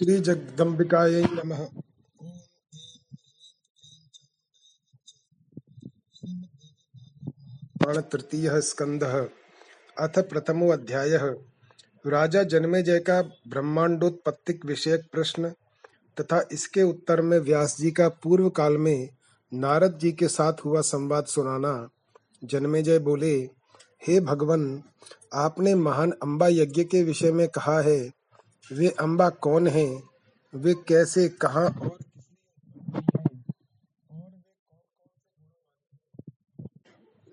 श्रीजगदम्बिकायै नमः। पुराण तृतीयः स्कंदः अथ प्रथमो अध्यायः। राजा जन्मेजय का ब्रह्मांडोत्पत्तिक विषयक प्रश्न तथा इसके उत्तर में व्यास जी का पूर्व काल में नारद जी के साथ हुआ संवाद सुनाना। जन्मेजय बोले, हे भगवान, आपने महान अम्बा यज्ञ के विषय में कहा है वे अम्बा कौन हैं? वे कैसे, कहाँ और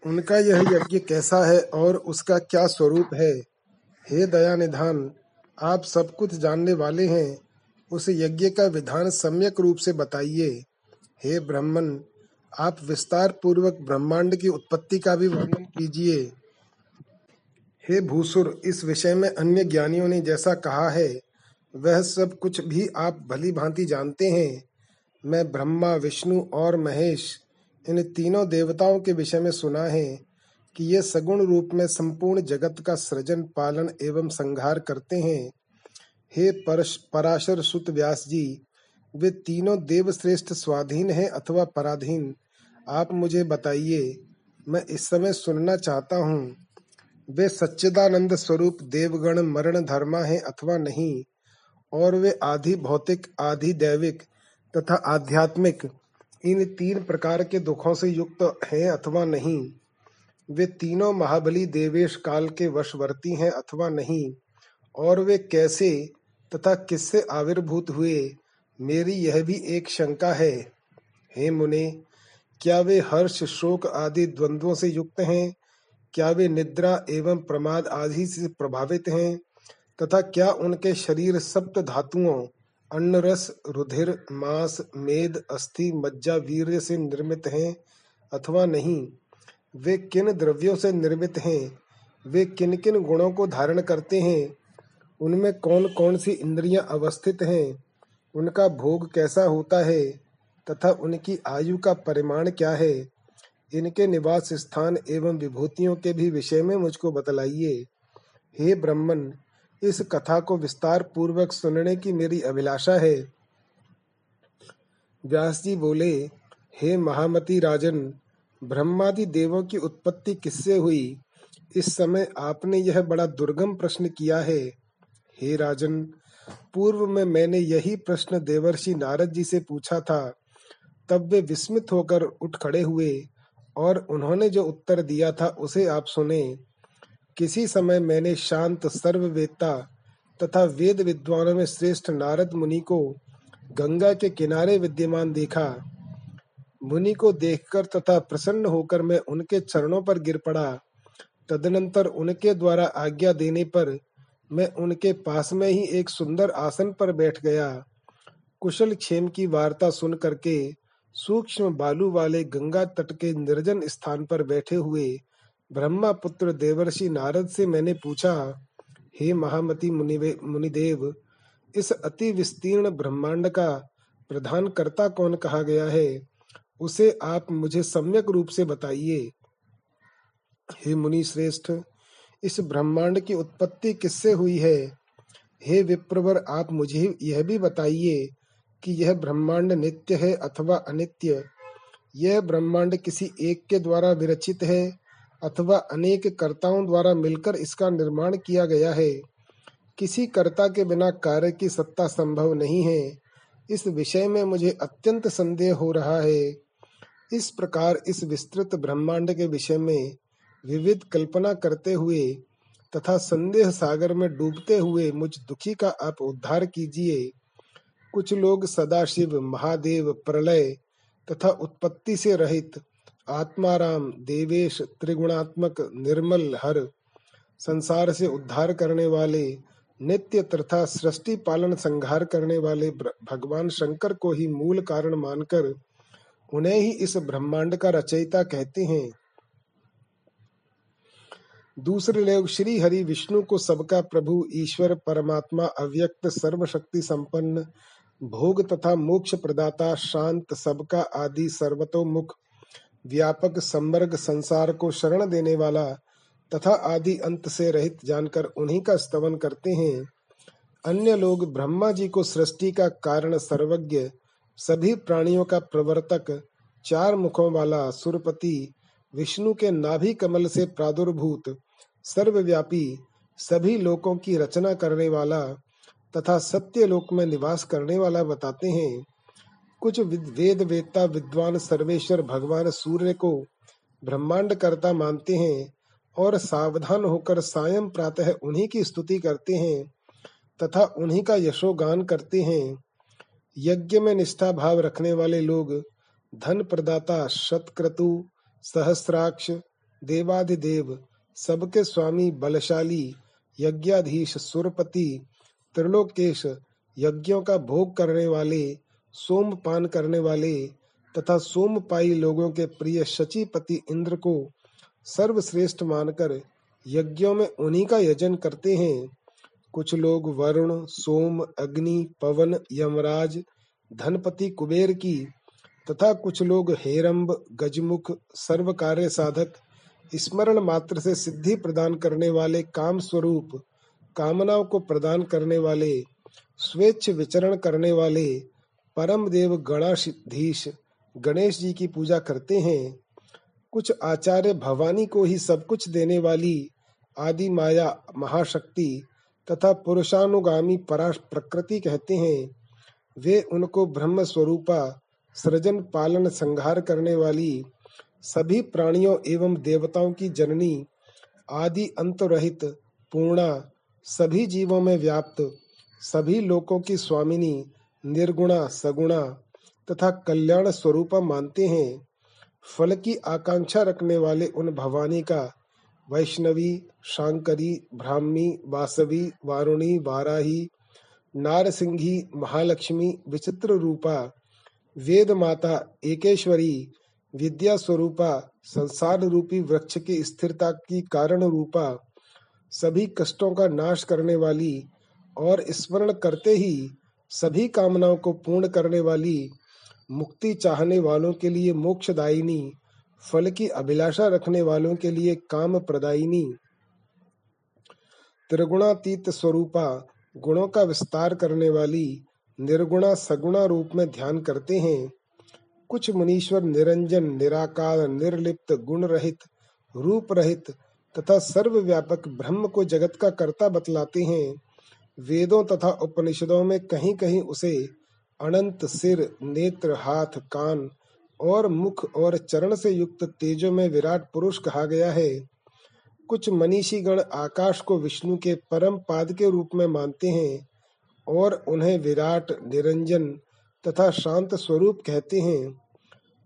उनका यह यज्ञ कैसा है और उसका क्या स्वरूप है? हे दया निधान आप सब कुछ जानने वाले हैं। उस यज्ञ का विधान सम्यक रूप से बताइए। हे ब्राह्मण, आप विस्तार पूर्वक ब्रह्मांड की उत्पत्ति का भी वर्णन कीजिए। हे भूसुर, इस विषय में अन्य ज्ञानियों ने जैसा कहा है वह सब कुछ भी आप भली भांति जानते हैं। मैं ब्रह्मा विष्णु और महेश इन तीनों देवताओं के विषय में सुना है कि ये सगुण रूप में संपूर्ण जगत का सृजन पालन एवं संहार करते हैं। हे परश, पराशर सुत व्यास जी वे तीनों देव श्रेष्ठ स्वाधीन हैं अथवा पराधीन? आप मुझे बताइए। मैं इस समय सुनना चाहता हूँ। वे सच्चिदानंद स्वरूप देवगण मरण धर्मा है अथवा नहीं? और वे आधि भौतिक, आधि दैविक तथा आध्यात्मिक। इन तीन प्रकार के दुखों से युक्त हैं अथवा नहीं। वे तीनों महाबली देवेश काल के वशवर्ती हैं अथवा नहीं। और वे कैसे तथा किससे आविर्भूत हुए, मेरी यह भी एक शंका है। हे मुने, क्या वे हर्ष, शोक आदि द्वंद्वों से युक्त हैं? क्या वे निद्रा एवं प्रमाद आदि से प्रभावित हैं? तथा क्या उनके शरीर सप्त धातुओं अन्न रस रुधिर, मांस, मेद, अस्थि, मज्जा, वीर्य से निर्मित हैं अथवा नहीं? वे किन द्रव्यों से निर्मित हैं? वे किन किन गुणों को धारण करते हैं? उनमें कौन कौन सी इंद्रियाँ अवस्थित हैं? उनका भोग कैसा होता है? तथा उनकी आयु का परिमाण क्या है? इनके निवास स्थान एवं विभूतियों के भी विषय में मुझको बतलाइए। हे ब्रह्मन इस कथा को विस्तार पूर्वक सुनने की मेरी अभिलाषा है। व्यास जी बोले, हे महामती राजन, ब्रह्मादि देवों की उत्पत्ति किससे हुई? इस समय आपने यह बड़ा दुर्गम प्रश्न किया है। हे राजन, पूर्व में मैंने यही प्रश्न देवर्षि नारद जी से पूछा था। तब वे विस्मित होकर उठ खड़े हुए और उन्होंने जो उत्तर दिया था उसे आप सुने। किसी समय मैंने शांत सर्ववेत्ता तथा वेद विद्वानों में श्रेष्ठ नारद मुनि को गंगा के किनारे विद्यमान देखा। मुनि को देखकर तथा प्रसन्न होकर मैं उनके चरणों पर गिर पड़ा। तदनंतर उनके द्वारा आज्ञा देने पर मैं उनके पास में ही एक सुंदर आसन पर बैठ गया। कुशल क्षेम की वार्ता सुन करके सूक्ष्म बालू वाले गंगा तट के निर्जन स्थान पर बैठे हुए ब्रह्मा पुत्र देवर्षि नारद से मैंने पूछा, हे महामती मुनिदेव, इस अति विस्तीर्ण ब्रह्मांड का प्रधान कर्ता कौन कहा गया है? उसे आप मुझे सम्यक रूप से बताइए। हे मुनि श्रेष्ठ इस ब्रह्मांड की उत्पत्ति किससे हुई है? हे विप्रवर, आप मुझे यह भी बताइए कि यह ब्रह्मांड नित्य है अथवा अनित्य? यह ब्रह्मांड किसी एक के द्वारा विरचित है अथवा अनेक कर्ताओं द्वारा मिलकर इसका निर्माण किया गया है। किसी कर्ता के बिना कार्य की सत्ता संभव नहीं है। इस विषय में मुझे अत्यंत संदेह हो रहा है। इस प्रकार इस विस्तृत ब्रह्मांड के विषय में विविध कल्पना करते हुए तथा संदेह सागर में डूबते हुए मुझ दुखी का आप उद्धार कीजिए। कुछ लोग सदाशिव महादेव प्रलय तथा उत्पत्ति से रहित आत्माराम, देवेश, त्रिगुणात्मक, निर्मल, हर। संसार से उद्धार करने वाले, नित्य तथा सृष्टि पालन संहार करने वाले भगवान शंकर को ही मूल कारण मानकर, उन्हें ही इस ब्रह्मांड का रचयिता कहते हैं। दूसरे लोग, श्री हरि विष्णु को सबका प्रभु, ईश्वर, परमात्मा, अव्यक्त, सर्वशक्ति संपन्न, भोग तथा मोक्ष प्रदाता, शांत, सबका आदि सर्वतोमुख। व्यापक समर्ग संसार को शरण देने वाला तथा आदि अंत से रहित जानकर उन्हीं का स्तवन करते हैं। अन्य लोग ब्रह्मा जी को सृष्टि का कारण सर्वज्ञ, सभी प्राणियों का प्रवर्तक, चार मुखों वाला सुरपति, विष्णु के नाभि कमल से प्रादुर्भूत, सर्वव्यापी, सभी लोकों की रचना करने वाला तथा सत्य लोक में निवास करने वाला बताते हैं। कुछ वेद वेदता विद्वान सर्वेश्वर भगवान सूर्य को ब्रह्मांड करता मानते हैं और सावधान होकर सायं प्रातः उन्हीं की स्तुति करते हैं तथा उन्हीं का यशोगान करते हैं। यज्ञ में निष्ठा भाव रखने वाले लोग धन प्रदाता, शतक्रतु, सहस्राक्ष, देवाधिदेव, सबके स्वामी, बलशाली, यज्ञाधीश, सुरपति, त्रिलोकेश, यज्ञों का भोग करने वाले सोम पान करने वाले तथा सोमपाई लोगों के प्रिय शचीपति इंद्र को सर्वश्रेष्ठ मानकर यज्ञों में उन्हीं का यजन करते हैं। कुछ लोग वरुण, सोम, अग्नि, पवन, यमराज, धनपति कुबेर की तथा कुछ लोग हेरम्ब गजमुख सर्व कार्य साधक, स्मरण मात्र से सिद्धि प्रदान करने वाले काम स्वरूप, कामनाओं को प्रदान करने वाले, स्वेच्छ विचरण करने वाले परम देव गणाधीश गणेश जी की पूजा करते हैं। कुछ आचार्य भवानी को ही सब कुछ देने वाली आदि माया महाशक्ति तथा पुरुषानुगामी परा प्रकृति कहते हैं। वे उनको ब्रह्म स्वरूपा, सृजन पालन संहार करने वाली सभी प्राणियों एवं देवताओं की जननी, आदि अंत रहित पूर्णा, सभी जीवों में व्याप्त, सभी लोकों की स्वामिनी निर्गुणा, सगुणा तथा कल्याण स्वरूपा मानते हैं। फल की आकांक्षा रखने वाले उन भवानी का वैष्णवी, शांकरी, ब्राह्मी, वासवी, वारुणी, वाराही, नारसिंही, महालक्ष्मी, विचित्र रूपा वेद माता एकेश्वरी, विद्या स्वरूपा, संसार रूपी वृक्ष की स्थिरता की कारण रूपा, सभी कष्टों का नाश करने वाली और स्मरण करते ही सभी कामनाओं को पूर्ण करने वाली, मुक्ति चाहने वालों के लिए मोक्षदायिनी, फल की अभिलाषा रखने वालों के लिए काम प्रदायिनी त्रिगुणातीत स्वरूपा, गुणों का विस्तार करने वाली, निर्गुणा सगुणा रूप में ध्यान करते हैं। कुछ मुनीश्वर निरंजन, निराकार, निर्लिप्त गुण रहित रूप रहित तथा सर्वव्यापक ब्रह्म को जगत का कर्ता बतलाते हैं। वेदों तथा उपनिषदों में कहीं कहीं उसे अनंत सिर, नेत्र, हाथ, कान और मुख और चरण से युक्त तेजो में विराट पुरुष कहा गया है। कुछ मनीषी गण आकाश को विष्णु के परम पाद के रूप में मानते हैं और उन्हें विराट, निरंजन तथा शांत स्वरूप कहते हैं।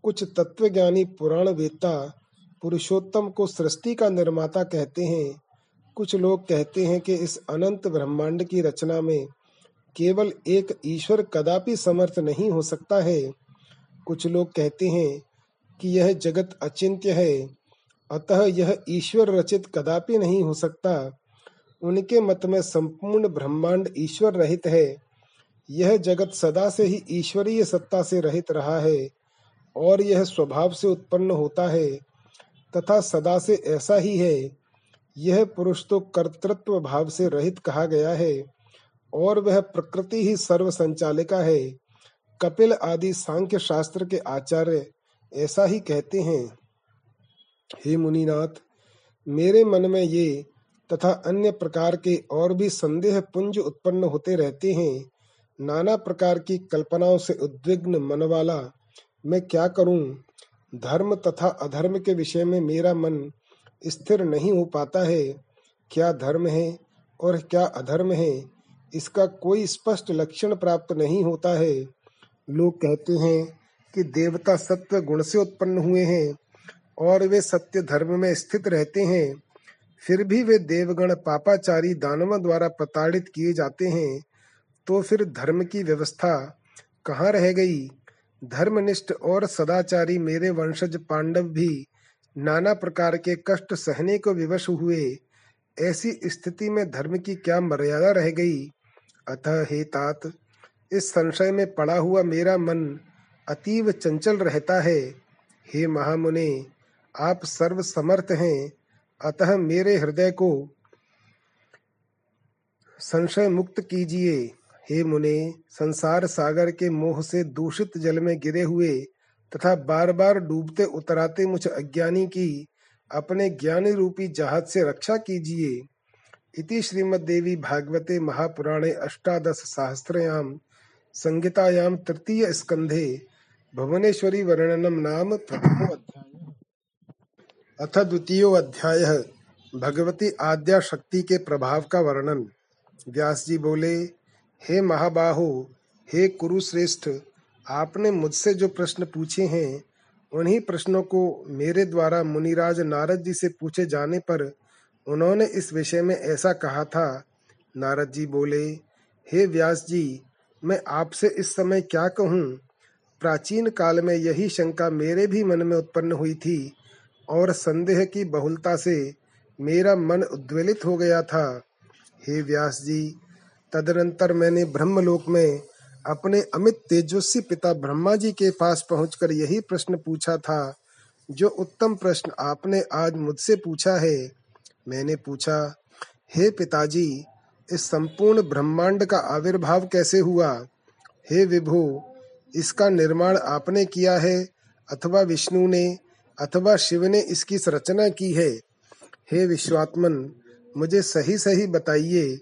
कुछ तत्वज्ञानी पुराण वेता पुरुषोत्तम को सृष्टि का निर्माता कहते हैं कुछ लोग कहते हैं कि इस अनंत ब्रह्मांड की रचना में केवल एक ईश्वर कदापि समर्थ नहीं हो सकता है। कुछ लोग कहते हैं कि यह जगत अचिंत्य है, अतः यह ईश्वर रचित कदापि नहीं हो सकता। उनके मत में संपूर्ण ब्रह्मांड ईश्वर रहित है। यह जगत सदा से ही ईश्वरीय सत्ता से रहित रहा है और यह स्वभाव से उत्पन्न होता है, तथा सदा से ऐसा ही है। यह पुरुष तो कर्तृत्व भाव से रहित कहा गया है, और वह प्रकृति ही सर्व संचालिका है। कपिल आदि सांख्य शास्त्र के आचार्य ऐसा ही कहते हैं, हे मुनिनाथ, मेरे मन में ये तथा अन्य प्रकार के और भी संदेह पुंज उत्पन्न होते रहते हैं। नाना प्रकार की कल्पनाओं से उद्विग्न मन वाला मैं क्या करूँ? धर्म तथा अधर्म के विषय में मेरा मन स्थिर नहीं हो पाता है। क्या धर्म है और क्या अधर्म है? इसका कोई स्पष्ट लक्षण प्राप्त नहीं होता है। लोग कहते हैं कि देवता सत्व गुण से उत्पन्न हुए हैं और वे सत्य धर्म में स्थित रहते हैं। फिर भी वे देवगण पापाचारी दानवों द्वारा प्रताड़ित किए जाते हैं। तो फिर धर्म की व्यवस्था कहाँ रह गई? धर्मनिष्ठ और सदाचारी मेरे वंशज पांडव भी नाना प्रकार के कष्ट सहने को विवश हुए। ऐसी स्थिति में धर्म की क्या मर्यादा रह गई? अतः हे तात, इस संशय में पड़ा हुआ मेरा मन अतीव चंचल रहता है। हे महामुने, आप सर्व समर्थ हैं। अतः मेरे हृदय को संशय मुक्त कीजिए। हे मुने, संसार सागर के मोह से दूषित जल में गिरे हुए तथा बार बार डूबते उतराते मुझ अज्ञानी की, अपने ज्ञानी रूपी जहाज़ से रक्षा कीजिए। इति श्रीमद्देवी भागवते महापुराणे अष्टादश सहस्रयाम संहितायां तृतीय स्कंधे भुवनेश्वरी वर्णनम नाम प्रथमो अध्याय। अथ द्वितीय अध्याय, भगवती आद्या शक्ति के प्रभाव का वर्णन। व्यास जी बोले, हे महाबाहो, हे कुरुश्रेष्ठ आपने मुझसे जो प्रश्न पूछे हैं, उन्हीं प्रश्नों को मेरे द्वारा मुनिराज नारद जी से पूछे जाने पर उन्होंने इस विषय में ऐसा कहा था। नारद जी बोले, हे व्यास जी, मैं आपसे इस समय क्या कहूँ? प्राचीन काल में यही शंका मेरे भी मन में उत्पन्न हुई थी और संदेह की बहुलता से मेरा मन उद्वेलित हो गया था। हे व्यास जी, तदनंतर मैंने ब्रह्मलोक में अपने अमित तेजस्वी पिता ब्रह्मा जी के पास पहुंचकर यही प्रश्न पूछा था। जो उत्तम प्रश्न आपने आज मुझसे पूछा है, मैंने पूछा, हे पिताजी, इस संपूर्ण ब्रह्मांड का आविर्भाव कैसे हुआ? हे विभु, इसका निर्माण आपने किया है, अथवा विष्णु ने, अथवा शिव ने इसकी संरचना की है? हे विश्वात्मन, मुझे सही सही बताइए।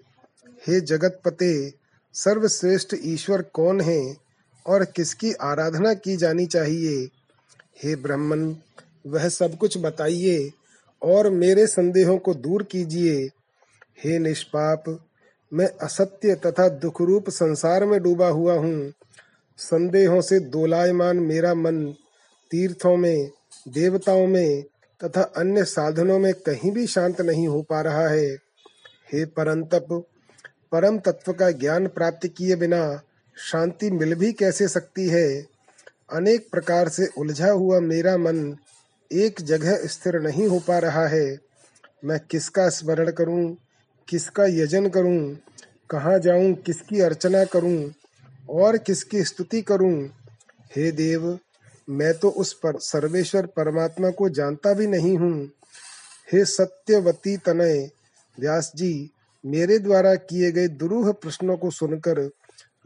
हे जगतपते सर्वश्रेष्ठ ईश्वर कौन है और किसकी आराधना की जानी चाहिए? हे ब्राह्मण, वह सब कुछ बताइए और मेरे संदेहों को दूर कीजिए। हे निष्पाप, मैं असत्य तथा दुख रूप संसार में डूबा हुआ हूँ। संदेहों से दोलायमान मेरा मन तीर्थों में, देवताओं में तथा अन्य साधनों में कहीं भी शांत नहीं हो पा रहा है। हे परंतप परम तत्व का ज्ञान प्राप्त किए बिना शांति मिल भी कैसे सकती है? अनेक प्रकार से उलझा हुआ मेरा मन एक जगह स्थिर नहीं हो पा रहा है। मैं किसका स्मरण करूँ? किसका यजन करूँ? कहाँ जाऊँ? किसकी अर्चना करूँ? और किसकी स्तुति करूँ? हे देव, मैं तो उस पर, सर्वेश्वर परमात्मा को जानता भी नहीं हूँ। हे सत्यवती तनय, व्यास जी मेरे द्वारा किए गए दुरूह प्रश्नों को सुनकर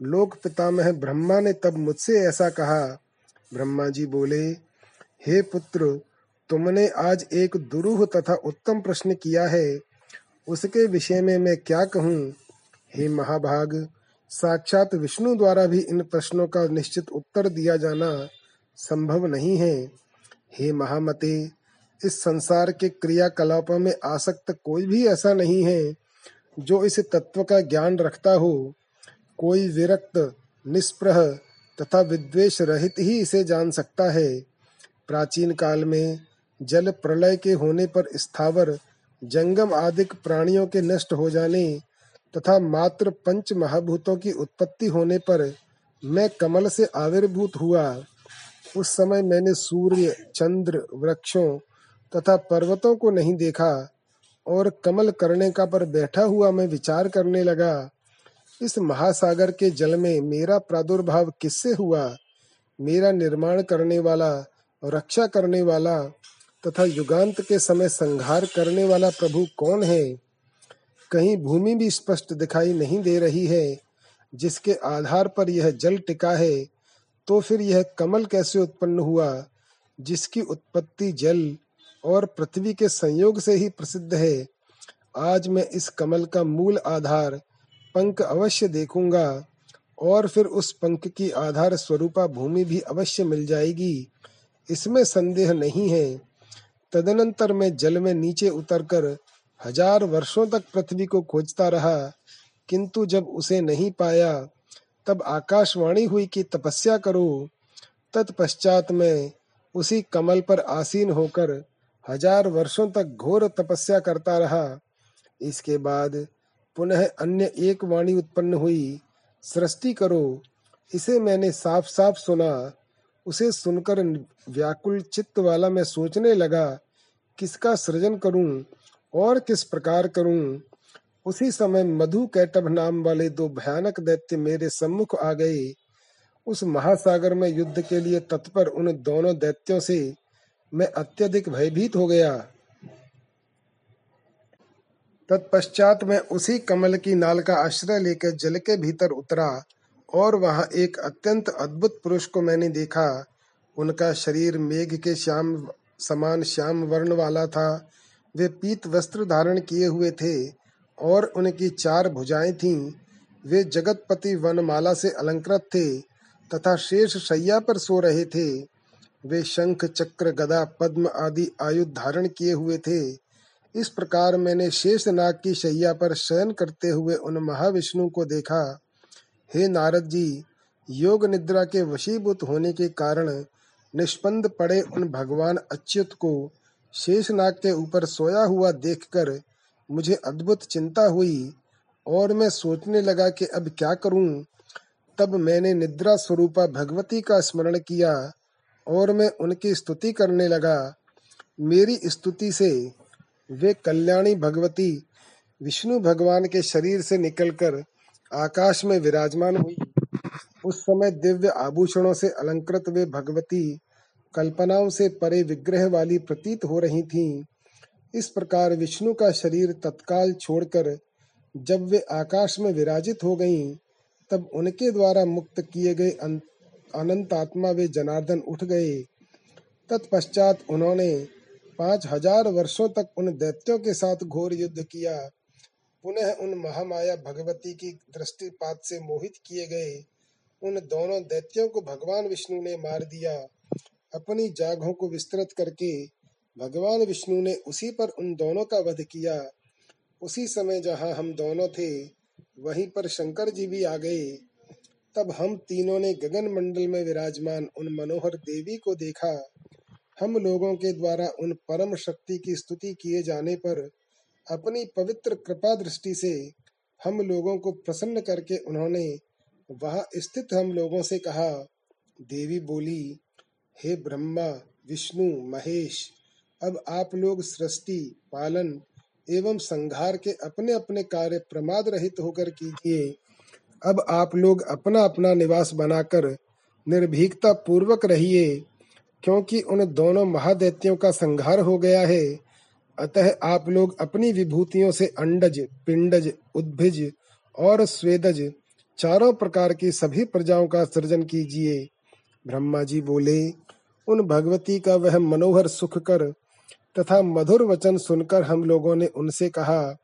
लोक पितामह ब्रह्मा ने तब मुझसे ऐसा कहा, ब्रह्मा जी बोले, हे पुत्र, तुमने आज एक दुरूह तथा उत्तम प्रश्न किया है। उसके विषय में मैं क्या कहूँ? हे महाभाग, साक्षात विष्णु द्वारा भी इन प्रश्नों का निश्चित उत्तर दिया जाना संभव नहीं है। हे महामते, इस संसार के क्रियाकलापों में आसक्त कोई भी ऐसा नहीं है जो इस तत्व का ज्ञान रखता हो, कोई विरक्त, निष्प्रह तथा विद्वेष रहित ही इसे जान सकता है। प्राचीन काल में जल प्रलय के होने पर स्थावर, जंगम आदि प्राणियों के नष्ट हो जाने तथा मात्र पंच महाभूतों की उत्पत्ति होने पर मैं कमल से आविर्भूत हुआ। उस समय मैंने सूर्य, चंद्र, वृक्षों तथा पर्वतों को नहीं देखा। और कमल करने का पर बैठा हुआ मैं विचार करने लगा, इस महासागर के जल में मेरा प्रादुर्भाव किससे हुआ? मेरा निर्माण करने वाला रक्षा करने वाला तथा युगांत के समय संहार करने वाला प्रभु कौन है? कहीं भूमि भी स्पष्ट दिखाई नहीं दे रही है, जिसके आधार पर यह जल टिका है तो फिर यह कमल कैसे उत्पन्न हुआ? जिसकी उत्पत्ति जल और पृथ्वी के संयोग से ही प्रसिद्ध है। आज मैं इस कमल का मूल आधार, पंख अवश्य देखूँगा और फिर उस पंख की आधार स्वरूपा भूमि भी अवश्य मिल जाएगी। इसमें संदेह नहीं है। तदनंतर मैं जल में नीचे उतरकर हज़ार वर्षों तक पृथ्वी को खोजता रहा, किंतु जब उसे नहीं पाया, तब आकाशवाणी हुई कि तपस्या करो। तत्पश्चात मैं उसी कमल पर आसीन होकर हज़ार वर्षों तक घोर तपस्या करता रहा। इसके बाद पुनः अन्य एक वाणी उत्पन्न हुई, सृष्टि करो, इसे मैंने साफ़ साफ़ सुना, उसे सुनकर व्याकुल चित्त वाला मैं सोचने लगा, किसका सृजन करूँ और किस प्रकार करूँ। उसी समय मधु कैटभ नाम वाले दो भयानक दैत्य मेरे सम्मुख आ गए। उस महासागर में युद्ध के लिए तत्पर उन दोनों दैत्यों से मैं अत्यधिक भयभीत हो गया। तत्पश्चात मैं उसी कमल की नाल का आश्रय लेकर जल के भीतर उतरा और वहाँ एक अत्यंत अद्भुत पुरुष को मैंने देखा। उनका शरीर मेघ के श्याम, समान श्याम वर्ण वाला था। वे पीत वस्त्र धारण किए हुए थे और उनकी चार भुजाएँ थीं। वे जगतपति वनमाला से अलंकृत थे तथा शेष शैया पर सो रहे थे। वे शंख, चक्र, गदा, पद्म आदि आयुध धारण किए हुए थे। इस प्रकार मैंने शेष नाग की शैया पर शयन करते हुए उन महाविष्णु को देखा। हे नारद जी, योग निद्रा के वशीभूत होने के कारण निष्पन्द पड़े उन भगवान अच्युत को शेषनाग के ऊपर सोया हुआ देखकर मुझे अद्भुत चिंता हुई और मैं सोचने लगा कि अब क्या करूँ। तब मैंने निद्रा स्वरूपा भगवती का स्मरण किया। और मैं उनकी स्तुति करने लगा मेरी स्तुति से वे कल्याणी भगवती विष्णु भगवान के शरीर से निकलकर आकाश में विराजमान हुई उस समय दिव्य आभूषणों से अलंकृत वे भगवती कल्पनाओं से परे विग्रह वाली प्रतीत हो रही थीं। इस प्रकार विष्णु का शरीर तत्काल छोड़कर जब वे आकाश में विराजित हो गईं, तब उनके द्वारा मुक्त किए गए अनंत आत्मा वे जनार्दन उठ गए। तत्पश्चात उन्होंने पाँच हज़ार वर्षों तक उन दैत्यों के साथ घोर युद्ध किया। पुनः उन महामाया भगवती की दृष्टिपात से मोहित किए गए। उन दोनों दैत्यों को भगवान विष्णु ने मार दिया। अपनी जागों को विस्तृत करके भगवान विष्णु ने उसी पर उन दोनों का वध किया। उसी समय जहाँ हम दोनों थे, वहीं पर शंकर जी भी आ गए। तब हम तीनों ने गगन मंडल में विराजमान उन मनोहर देवी को देखा। हम लोगों के द्वारा उन परम शक्ति की स्तुति किए जाने पर अपनी पवित्र कृपा दृष्टि से हम लोगों को प्रसन्न करके उन्होंने वहाँ स्थित हम लोगों से कहा, देवी बोली, हे ब्रह्मा, विष्णु, महेश, अब आप लोग सृष्टि, पालन एवं संघार के अपने अपने कार्य प्रमाद रहित होकर कीजिए। अब आप लोग अपना अपना निवास बनाकर निर्भीकता पूर्वक रहिए, क्योंकि उन दोनों महादैत्यों का संहार हो गया है। अतः आप लोग अपनी विभूतियों से अंडज, पिंडज, उद्भिज और स्वेदज चारों प्रकार की सभी प्रजाओं का सृजन कीजिए। ब्रह्मा जी बोले, उन भगवती का वह मनोहर सुख कर तथा मधुर वचन सुनकर हम लोगों ने उनसे कहा,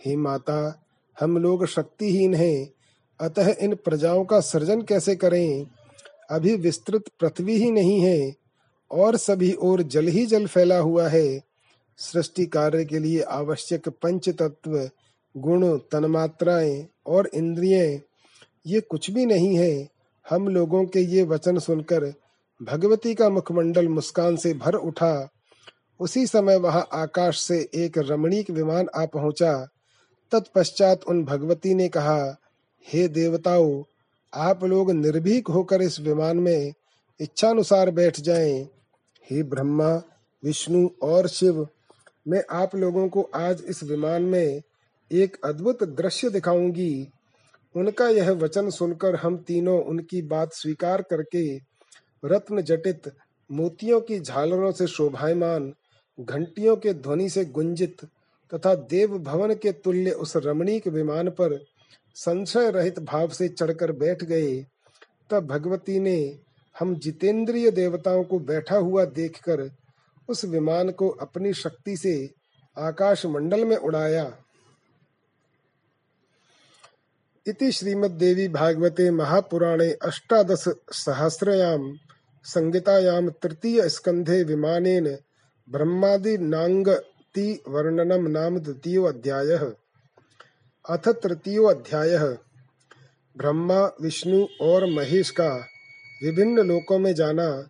हे माता, हम लोग शक्तिहीन हैं अतः इन प्रजाओं का सृजन कैसे करें? अभी विस्तृत पृथ्वी ही नहीं है, और सभी ओर जल ही जल फैला हुआ है। सृष्टि कार्य के लिए आवश्यक पंच तत्व गुण, तन्मात्राएँ और इंद्रिय, ये कुछ भी नहीं है। हम लोगों के ये वचन सुनकर भगवती का मुखमंडल मुस्कान से भर उठा। उसी समय वहाँ आकाश से एक रमणीक विमान आ पहुँचा। तत्पश्चात उन भगवती ने कहा हे देवताओं, आप लोग निर्भीक होकर इस विमान में इच्छानुसार बैठ जाएँ। हे ब्रह्मा, विष्णु और शिव, मैं आप लोगों को आज इस विमान में एक अद्भुत दृश्य दिखाऊँगी उनका यह वचन सुनकर हम तीनों उनकी बात स्वीकार करके रत्न जटित, मोतियों की झालरों से शोभायमान, घंटियों के ध्वनि से गुंजित तथा देव भवन के तुल्य उस रमणीक विमान पर संशय रहित भाव से चढ़कर बैठ गए। तब भगवती ने हम जितेंद्रिय देवताओं को बैठा हुआ देखकर उस विमान को अपनी शक्ति से आकाश मंडल में उड़ाया। इति श्रीमद्देवी भागवते महापुराणे अष्टादश सहस्रयाम संहितायां तृतीय स्कंधे विमानेन ब्रह्मादि नांगति वर्णनम नाम द्वितीय अध्यायः। अथ तृतीय अध्याय। ब्रह्मा, विष्णु और महेश का विभिन्न लोकों में जाना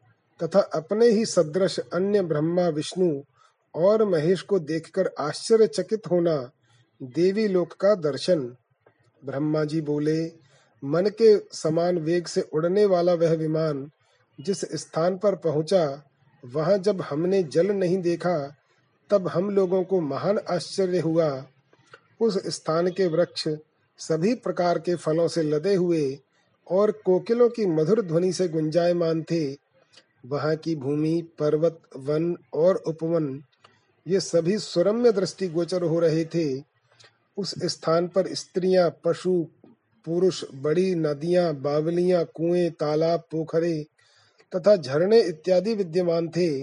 तथा अपने ही सदृश अन्य ब्रह्मा, विष्णु और महेश को देखकर आश्चर्यचकित होना देवी लोक का दर्शन। ब्रह्मा जी बोले, मन के समान वेग से उड़ने वाला वह विमान जिस स्थान पर पहुँचा, वहाँ जब हमने जल नहीं देखा, तब हम लोगों को महान आश्चर्य हुआ। उस स्थान के वृक्ष सभी प्रकार के फलों से लदे हुए और कोकिलों की मधुर ध्वनि से गुंजायमान थे। वहाँ की भूमि, पर्वत, वन और उपवन, ये सभी सुरम्य दृष्टि गोचर हो रहे थे। उस स्थान पर स्त्रियाँ, पशु, पुरुष, बड़ी नदियाँ, बावलियाँ, कुएँ, तालाब, पोखरे तथा झरने इत्यादि विद्यमान थे।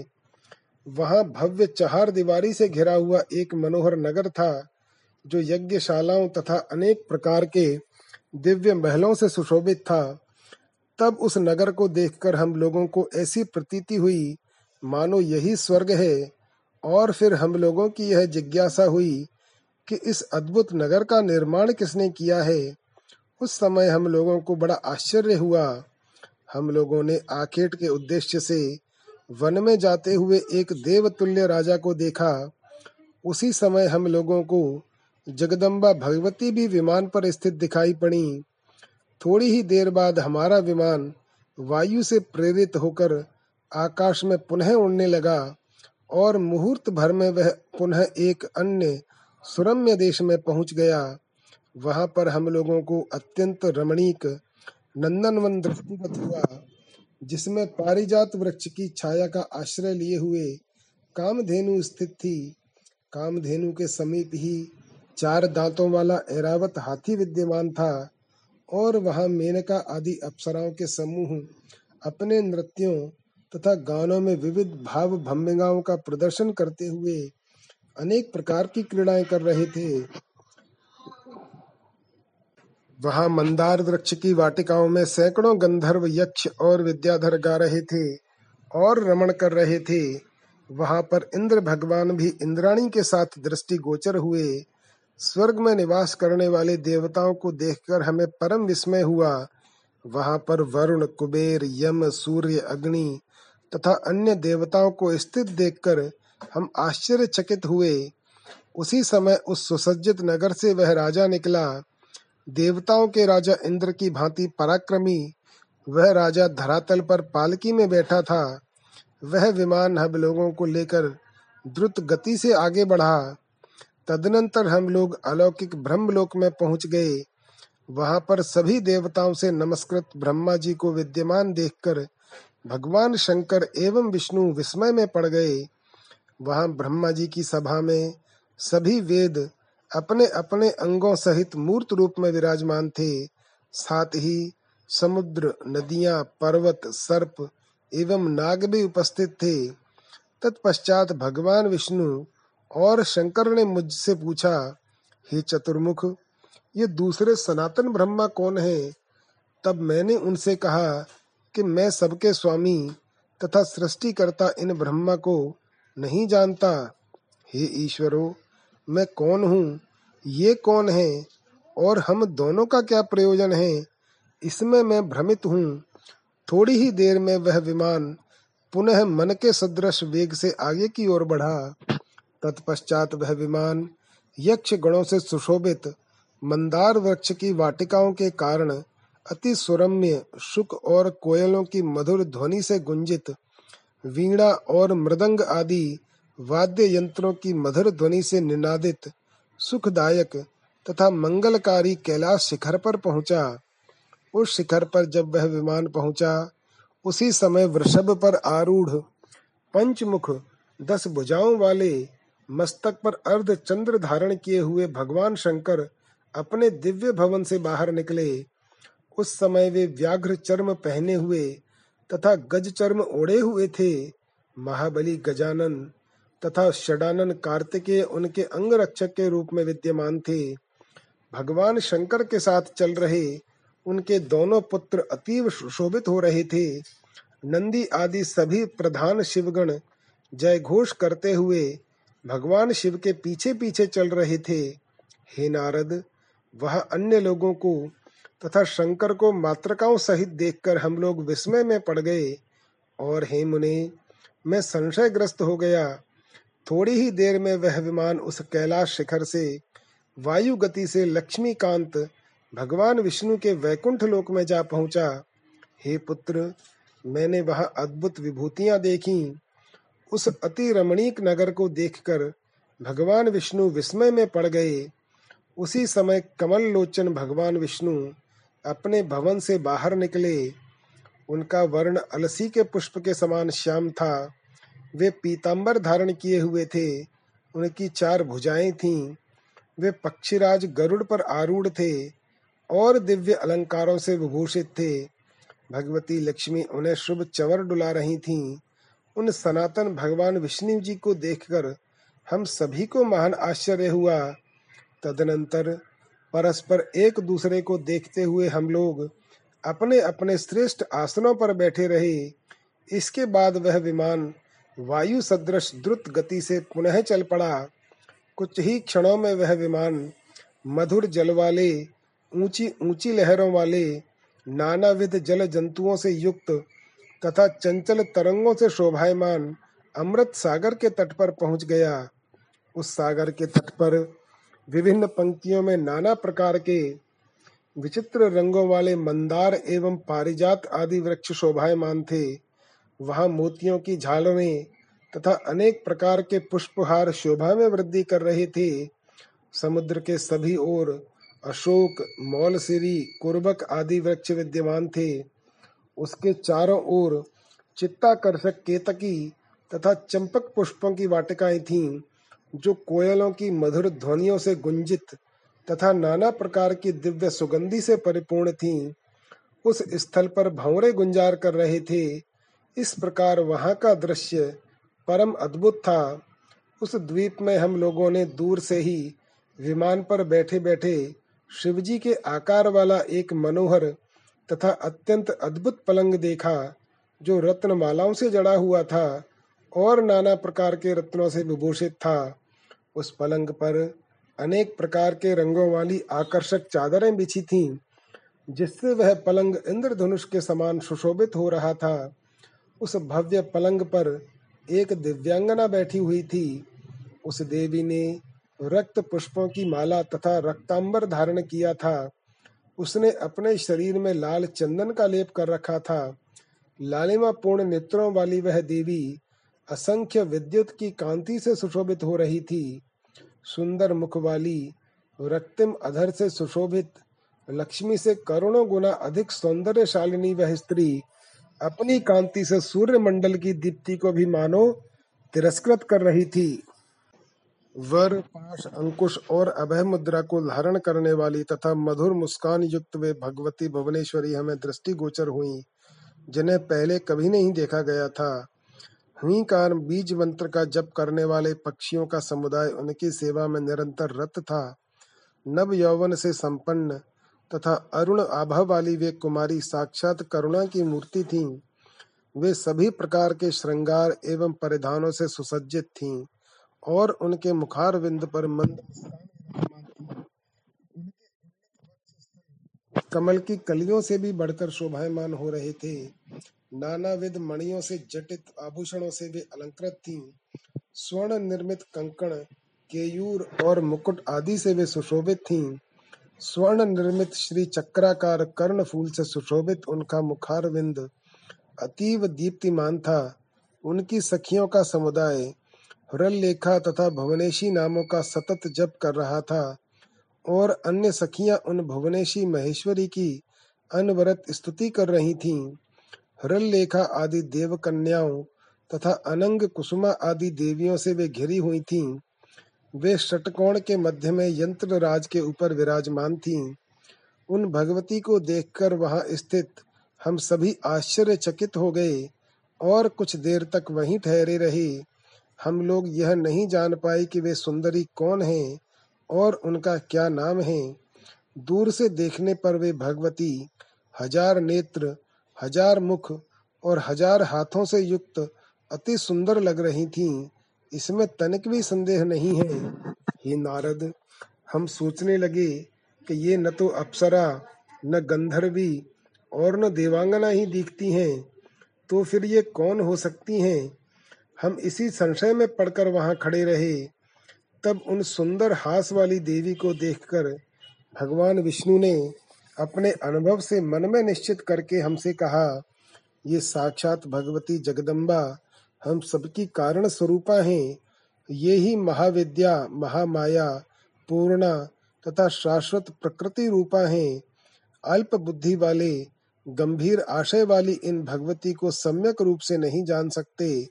वहाँ भव्य चहार दीवारी से घिरा हुआ एक मनोहर नगर था। जो यज्ञशालाओं तथा अनेक प्रकार के दिव्य महलों से सुशोभित था, तब उस नगर को देखकर हम लोगों को ऐसी प्रतीति हुई, मानो यही स्वर्ग है। और फिर हम लोगों की यह जिज्ञासा हुई कि इस अद्भुत नगर का निर्माण किसने किया है। उस समय हम लोगों को बड़ा आश्चर्य हुआ। हम लोगों ने आखेट के उद्देश्य से वन में जाते हुए एक देवतुल्य राजा को देखा। उसी समय हम लोगों को जगदम्बा भगवती भी विमान पर स्थित दिखाई पड़ी। थोड़ी ही देर बाद हमारा विमान वायु से प्रेरित होकर आकाश में पुनः उड़ने लगा और मुहूर्त भर में वह पुनः एक अन्य सुरम्य देश में पहुँच गया। वहाँ पर हम लोगों को अत्यंत रमणीक, नंदनवन दृष्टिगत हुआ, जिसमें पारिजात वृक्ष की छाया का आश्रय लिए हुए कामधेनु स्थित थी। कामधेनु के समीप ही चार दांतों वाला ऐरावत हाथी विद्यमान था और वहाँ मेनका आदि अप्सराओं के समूह अपने नृत्यों तथा गानों में विविध भाव भम्बिगाओं का प्रदर्शन करते हुए अनेक प्रकार की क्रीड़ाएँ कर रहे थे। वहाँ मंदार वृक्ष की वाटिकाओं में सैकड़ों गंधर्व यक्ष और विद्याधर गा रहे थे और रमण कर रहे थे। वहाँ पर इंद्र भगवान भी इंद्राणी के साथ दृष्टि गोचर हुए स्वर्ग में निवास करने वाले देवताओं को देखकर हमें परम विस्मय हुआ। वहाँ पर वरुण, कुबेर, यम, सूर्य, अग्नि तथा अन्य देवताओं को स्थित देखकर हम आश्चर्यचकित हुए। उसी समय उस सुसज्जित नगर से वह राजा निकला। देवताओं के राजा इंद्र की भांति पराक्रमी, वह राजा धरातल पर पालकी में बैठा था। वह विमान हम लोगों को लेकर द्रुत गति से आगे बढ़ा। तदनंतर हम लोग अलौकिक ब्रह्मलोक में पहुँच गए। वहाँ पर सभी देवताओं से नमस्कृत ब्रह्मा जी को विद्यमान देखकर भगवान शंकर एवं विष्णु विस्मय में पड़ गए। वहाँ ब्रह्मा जी की सभा में सभी वेद अपने अपने अंगों सहित मूर्त रूप में विराजमान थे। साथ ही समुद्र, नदियाँ, पर्वत, सर्प एवं नाग भी उपस्थित थे। तत्पश्चात भगवान विष्णु और शंकर ने मुझसे पूछा, हे चतुर्मुख, ये दूसरे सनातन ब्रह्मा कौन है? तब मैंने उनसे कहा कि मैं सबके स्वामी तथा सृष्टिकर्ता इन ब्रह्मा को नहीं जानता। हे ईश्वरो, मैं कौन हूँ? ये कौन है? और हम दोनों का क्या प्रयोजन है? इसमें मैं भ्रमित हूँ। थोड़ी ही देर में वह विमान पुनः मन के सदृश वेग से आगे की ओर बढ़ा। तत्पश्चात वह विमान यक्ष गणों से सुशोभित मंदार वृक्ष की वाटिकाओं के कारण अति सुरम्य शुक और कोयलों की मधुर ध्वनि से गुंजित, वीणा और मृदंग आदि वाद्य यंत्रों की मधुर ध्वनि से निनादित, सुखदायक तथा मंगलकारी कैलाश शिखर पर पहुँचा। उस शिखर पर जब वह विमान पहुँचा, उसी समय वृषभ पर आरूढ़, पंचमुख, दस भुजाओं वाले मस्तक पर अर्ध चंद्र धारण किए हुए भगवान शंकर अपने दिव्य भवन से बाहर निकले। उस समय वे व्याघ्र चर्म पहने हुए तथा गज चर्म ओढ़े हुए थे। महाबली गजानन तथा षडानन कार्तिकेय उनके अंग रक्षक के रूप में विद्यमान थे। भगवान शंकर के साथ चल रहे उनके दोनों पुत्र अतीव शोभित हो रहे थे। नंदी आदि सभी प्रधान शिवगण जय घोष करते हुए भगवान शिव के पीछे पीछे चल रहे थे। हे नारद, वह अन्य लोगों को तथा शंकर को मात्रकाओं सहित देखकर हम लोग विस्मय में पड़ गए। और हे मुने, मैं संशयग्रस्त हो गया। थोड़ी ही देर में वह विमान उस कैलाश शिखर से, वायु गति से लक्ष्मीकांत, भगवान विष्णु के वैकुंठ लोक में जा पहुँचा। हे पुत्र, मैंने वहाँ अद्भुत विभूतियाँ देखी। उस अति रमणीक नगर को देखकर भगवान विष्णु विस्मय में पड़ गए। उसी समय कमल लोचन भगवान विष्णु अपने भवन से बाहर निकले। उनका वर्ण अलसी के पुष्प के समान श्याम था। वे पीताम्बर धारण किए हुए थे। उनकी चार भुजाएँ थीं। वे पक्षीराज गरुड़ पर आरूढ़ थे और दिव्य अलंकारों से विभूषित थे। भगवती लक्ष्मी उन्हें शुभ चवर डुला रही थीं। उन सनातन भगवान विष्णु जी को देखकर हम सभी को महान आश्चर्य हुआ। तदनंतर परस्पर एक दूसरे को देखते हुए हम लोग अपने अपने श्रेष्ठ आसनों पर बैठे रहे। इसके बाद वह विमान वायु सदृश द्रुत गति से पुनः चल पड़ा। कुछ ही क्षणों में वह विमान मधुर जल वाले ऊँची ऊँची लहरों वाले, नानाविध जल जंतुओं से युक्त तथा चंचल तरंगों से शोभायमान अमृत सागर के तट पर पहुँच गया। उस सागर के तट पर विभिन्न पंक्तियों में नाना प्रकार के विचित्र रंगों वाले मंदार एवं पारिजात आदि वृक्ष शोभायमान थे। वहाँ मोतियों की झालरें तथा अनेक प्रकार के पुष्पहार शोभा में वृद्धि कर रहे थे। समुद्र के सभी ओर अशोक, मौलसिरी, कुर्बक आदि वृक्ष विद्यमान थे। उसके चारों ओर चित्ताकर्षक केतकी तथा चंपक पुष्पों की वाटिकाएँ थीं, जो कोयलों की मधुर ध्वनियों से गुंजित तथा नाना प्रकार की दिव्य सुगंधि से परिपूर्ण थीं। उस स्थल पर भंवरे गुंजार कर रहे थे। इस प्रकार वहाँ का दृश्य परम अद्भुत था। उस द्वीप में हम लोगों ने दूर से ही विमान पर बैठे बैठे शिवजी के आकार वाला एक मनोहर तथा अत्यंत अद्भुत पलंग देखा, जो रत्न मालाओं से जड़ा हुआ था और नाना प्रकार के रत्नों से विभूषित था। उस पलंग पर अनेक प्रकार के रंगों वाली आकर्षक चादरें बिछी थीं, जिससे वह पलंग इंद्रधनुष के समान सुशोभित हो रहा था। उस भव्य पलंग पर एक दिव्यांगना बैठी हुई थी। उस देवी ने रक्त पुष्पों की माला तथा रक्तांबर धारण किया था। उसने अपने शरीर में लाल चंदन का लेप कर रखा था। लालिमा पूर्ण नेत्रों वाली वह देवी असंख्य विद्युत की कांति से सुशोभित हो रही थी। सुंदर मुख वाली, रक्तिम अधर से सुशोभित, लक्ष्मी से करोड़ों गुना अधिक सौंदर्यशालिनी वह स्त्री अपनी कांति से सूर्य मंडल की दीप्ति को भी मानो तिरस्कृत कर रही थी। वर, पाश, अंकुश और अभय मुद्रा को धारण करने वाली तथा मधुर मुस्कान युक्त वे भगवती भुवनेश्वरी हमें दृष्टि गोचर हुई, जिन्हें पहले कभी नहीं देखा गया था। हुई कार बीज मंत्र का जप करने वाले पक्षियों का समुदाय उनकी सेवा में निरंतर रत था। नव यौवन से संपन्न तथा अरुण आभा वाली वे कुमारी साक्षात करुणा की मूर्ति थीं। वे सभी प्रकार के श्रृंगार एवं परिधानों से सुसज्जित थीं। और उनके मुखार विंद पर मंद कमल की कलियों से भी बढ़कर शोभायमान हो रहे थे। नानाविध मणियों से जटित आभूषणों से वे अलंकृत थीं। स्वर्ण निर्मित कंकण, केयूर और मुकुट आदि से वे सुशोभित थीं। स्वर्ण निर्मित श्री चक्राकार कर्ण फूल से सुशोभित उनका मुखार विंद अतीव दीप्तिमान था। उनकी सखियों का समुदाय हरल लेखा तथा भुवनेशी नामों का सतत जप कर रहा था और अन्य सखियाँ उन भुवनेशी महेश्वरी की अनवरत स्तुति कर रही थीं। लेखा आदि देव कन्याओं तथा अनंग कुसुमा आदि देवियों से वे घिरी हुई थीं। वे षटकोण के मध्य में यंत्र राज के ऊपर विराजमान थीं। उन भगवती को देखकर वहाँ स्थित हम सभी आश्चर्यचकित हो गए और कुछ देर तक वहीं ठहरे रहे। हम लोग यह नहीं जान पाए कि वे सुंदरी कौन हैं और उनका क्या नाम है। दूर से देखने पर वे भगवती, हज़ार नेत्र, हज़ार मुख और हज़ार हाथों से युक्त अति सुंदर लग रही थीं। इसमें तनिक भी संदेह नहीं है। हे नारद, हम सोचने लगे कि ये न तो अप्सरा, न गंधर्वी और न देवांगना ही दिखती हैं। तो फिर ये कौन हो सकती हैं? हम इसी संशय में पड़कर वहाँ खड़े रहे। तब उन सुंदर हास वाली देवी को देखकर भगवान विष्णु ने अपने अनुभव से मन में निश्चित करके हमसे कहा, ये साक्षात भगवती जगदम्बा हम सबकी कारण स्वरूपा हैं। ये ही महाविद्या, महामाया, पूर्णा तथा शाश्वत प्रकृति रूपा हैं। अल्प बुद्धि वाले, गंभीर आशय वाली इन भगवती को सम्यक रूप से नहीं जान सकते।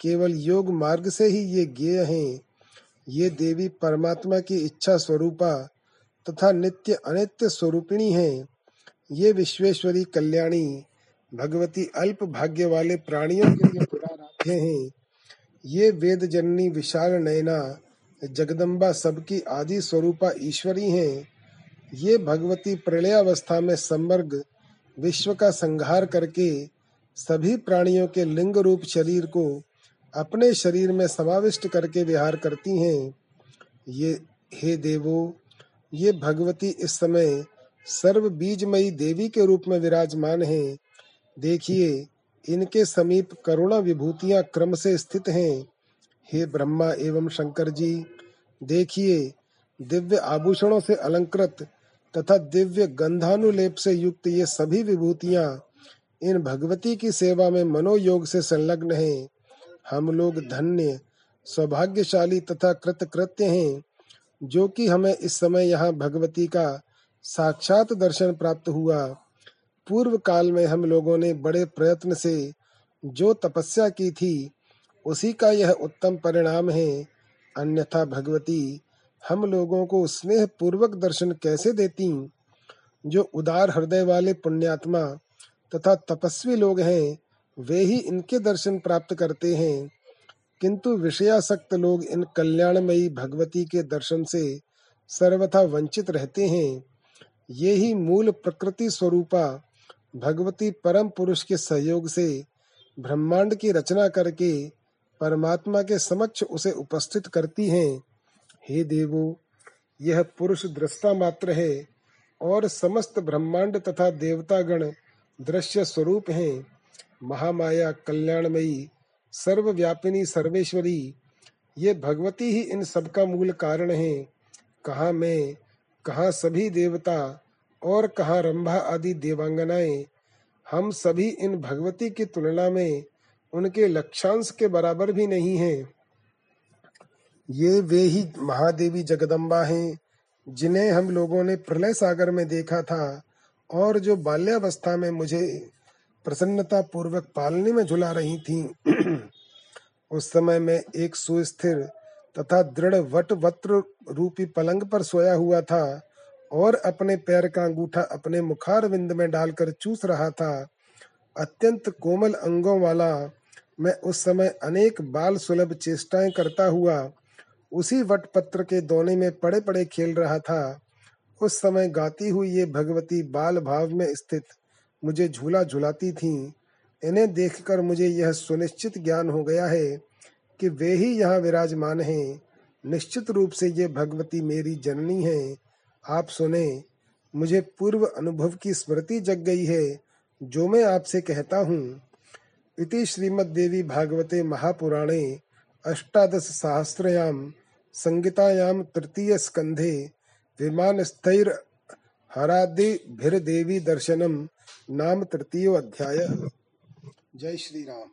केवल योग मार्ग से ही ये ज्ञेय हैं। ये देवी परमात्मा की इच्छा स्वरूपा तथा नित्य अनित्य स्वरूपिणी हैं। ये विश्वेश्वरी कल्याणी, भगवती अल्प भाग्य वाले प्राणियों के लिए पुराराध्य हैं। ये वेद जननी विशाल नयना, जगदम्बा सबकी आदि स्वरूपा ईश्वरी हैं। ये भगवती प्रलयावस्था में समर्ग विश्व का संहार करके सभी प्राणियों के लिंग रूप शरीर को अपने शरीर में समाविष्ट करके विहार करती हैं। ये, हे देवो, ये भगवती इस समय सर्व बीजमयी देवी के रूप में विराजमान हैं। देखिए, इनके समीप करुणा विभूतियाँ क्रम से स्थित हैं। हे ब्रह्मा एवं शंकर जी, देखिए, दिव्य आभूषणों से अलंकृत तथा दिव्य गंधानुलेप से युक्त ये सभी विभूतियाँ इन भगवती की सेवा में मनोयोग से संलग्न हैं। हम लोग धन्य, सौभाग्यशाली तथा कृतकृत्य हैं, जो कि हमें इस समय यहाँ भगवती का साक्षात दर्शन प्राप्त हुआ। पूर्व काल में हम लोगों ने बड़े प्रयत्न से जो तपस्या की थी, उसी का यह उत्तम परिणाम है। अन्यथा भगवती, हम लोगों को स्नेह पूर्वक दर्शन कैसे देती? जो उदार हृदय वाले पुण्यात्मा तथा तपस्वी लोग हैं वे ही इनके दर्शन प्राप्त करते हैं। किंतु विषयासक्त लोग इन कल्याणमयी भगवती के दर्शन से सर्वथा वंचित रहते हैं। ये ही मूल प्रकृति स्वरूपा भगवती परम पुरुष के सहयोग से ब्रह्मांड की रचना करके परमात्मा के समक्ष उसे उपस्थित करती हैं। हे देवो, यह पुरुष दृष्टा मात्र है और समस्त ब्रह्मांड तथा देवतागण दृश्य स्वरूप हैं। महामाया कल्याणमयी, सर्वव्यापिनी सर्वेश्वरी, ये भगवती ही इन सबका मूल कारण है। कहा मैं, कहा सभी देवता और कहा रंभा आदि देवांगनाएँ, हम सभी इन भगवती की तुलना में उनके लक्षांश के बराबर भी नहीं हैं। ये वे ही महादेवी जगदम्बा हैं, जिन्हें हम लोगों ने प्रलय सागर में देखा था और जो बाल्यावस्था में मुझे प्रसन्नता पूर्वक पालने में झुला रही थी। उस समय मैं एक सुस्थिर तथा दृढ़ वट वत्र रूपी पलंग पर सोया हुआ था और अपने पैर का अंगूठा अपने मुखार विंद में डालकर चूस रहा था। अत्यंत कोमल अंगों वाला मैं उस समय अनेक बाल सुलभ चेष्टाएँ करता हुआ उसी वट पत्र के दोने में पड़े पड़े खेल रहा था। उस समय गाती हुई ये भगवती बाल भाव में स्थित मुझे झूला झुलाती थीं। इन्हें देखकर मुझे यह सुनिश्चित ज्ञान हो गया है कि वे ही यहाँ विराजमान हैं। निश्चित रूप से ये भगवती मेरी जननी है। आप सुने, मुझे पूर्व अनुभव की स्मृति जग गई है, जो मैं आपसे कहता हूँ। इति श्रीमद्देवी भागवते महापुराणे अष्टादश सहस्रयाम संगीतायाम तृतीय स्कंधे विमान स्थैर हरादि भिर देवी दर्शनम। नाम तृतीय अध्याय। जय श्री राम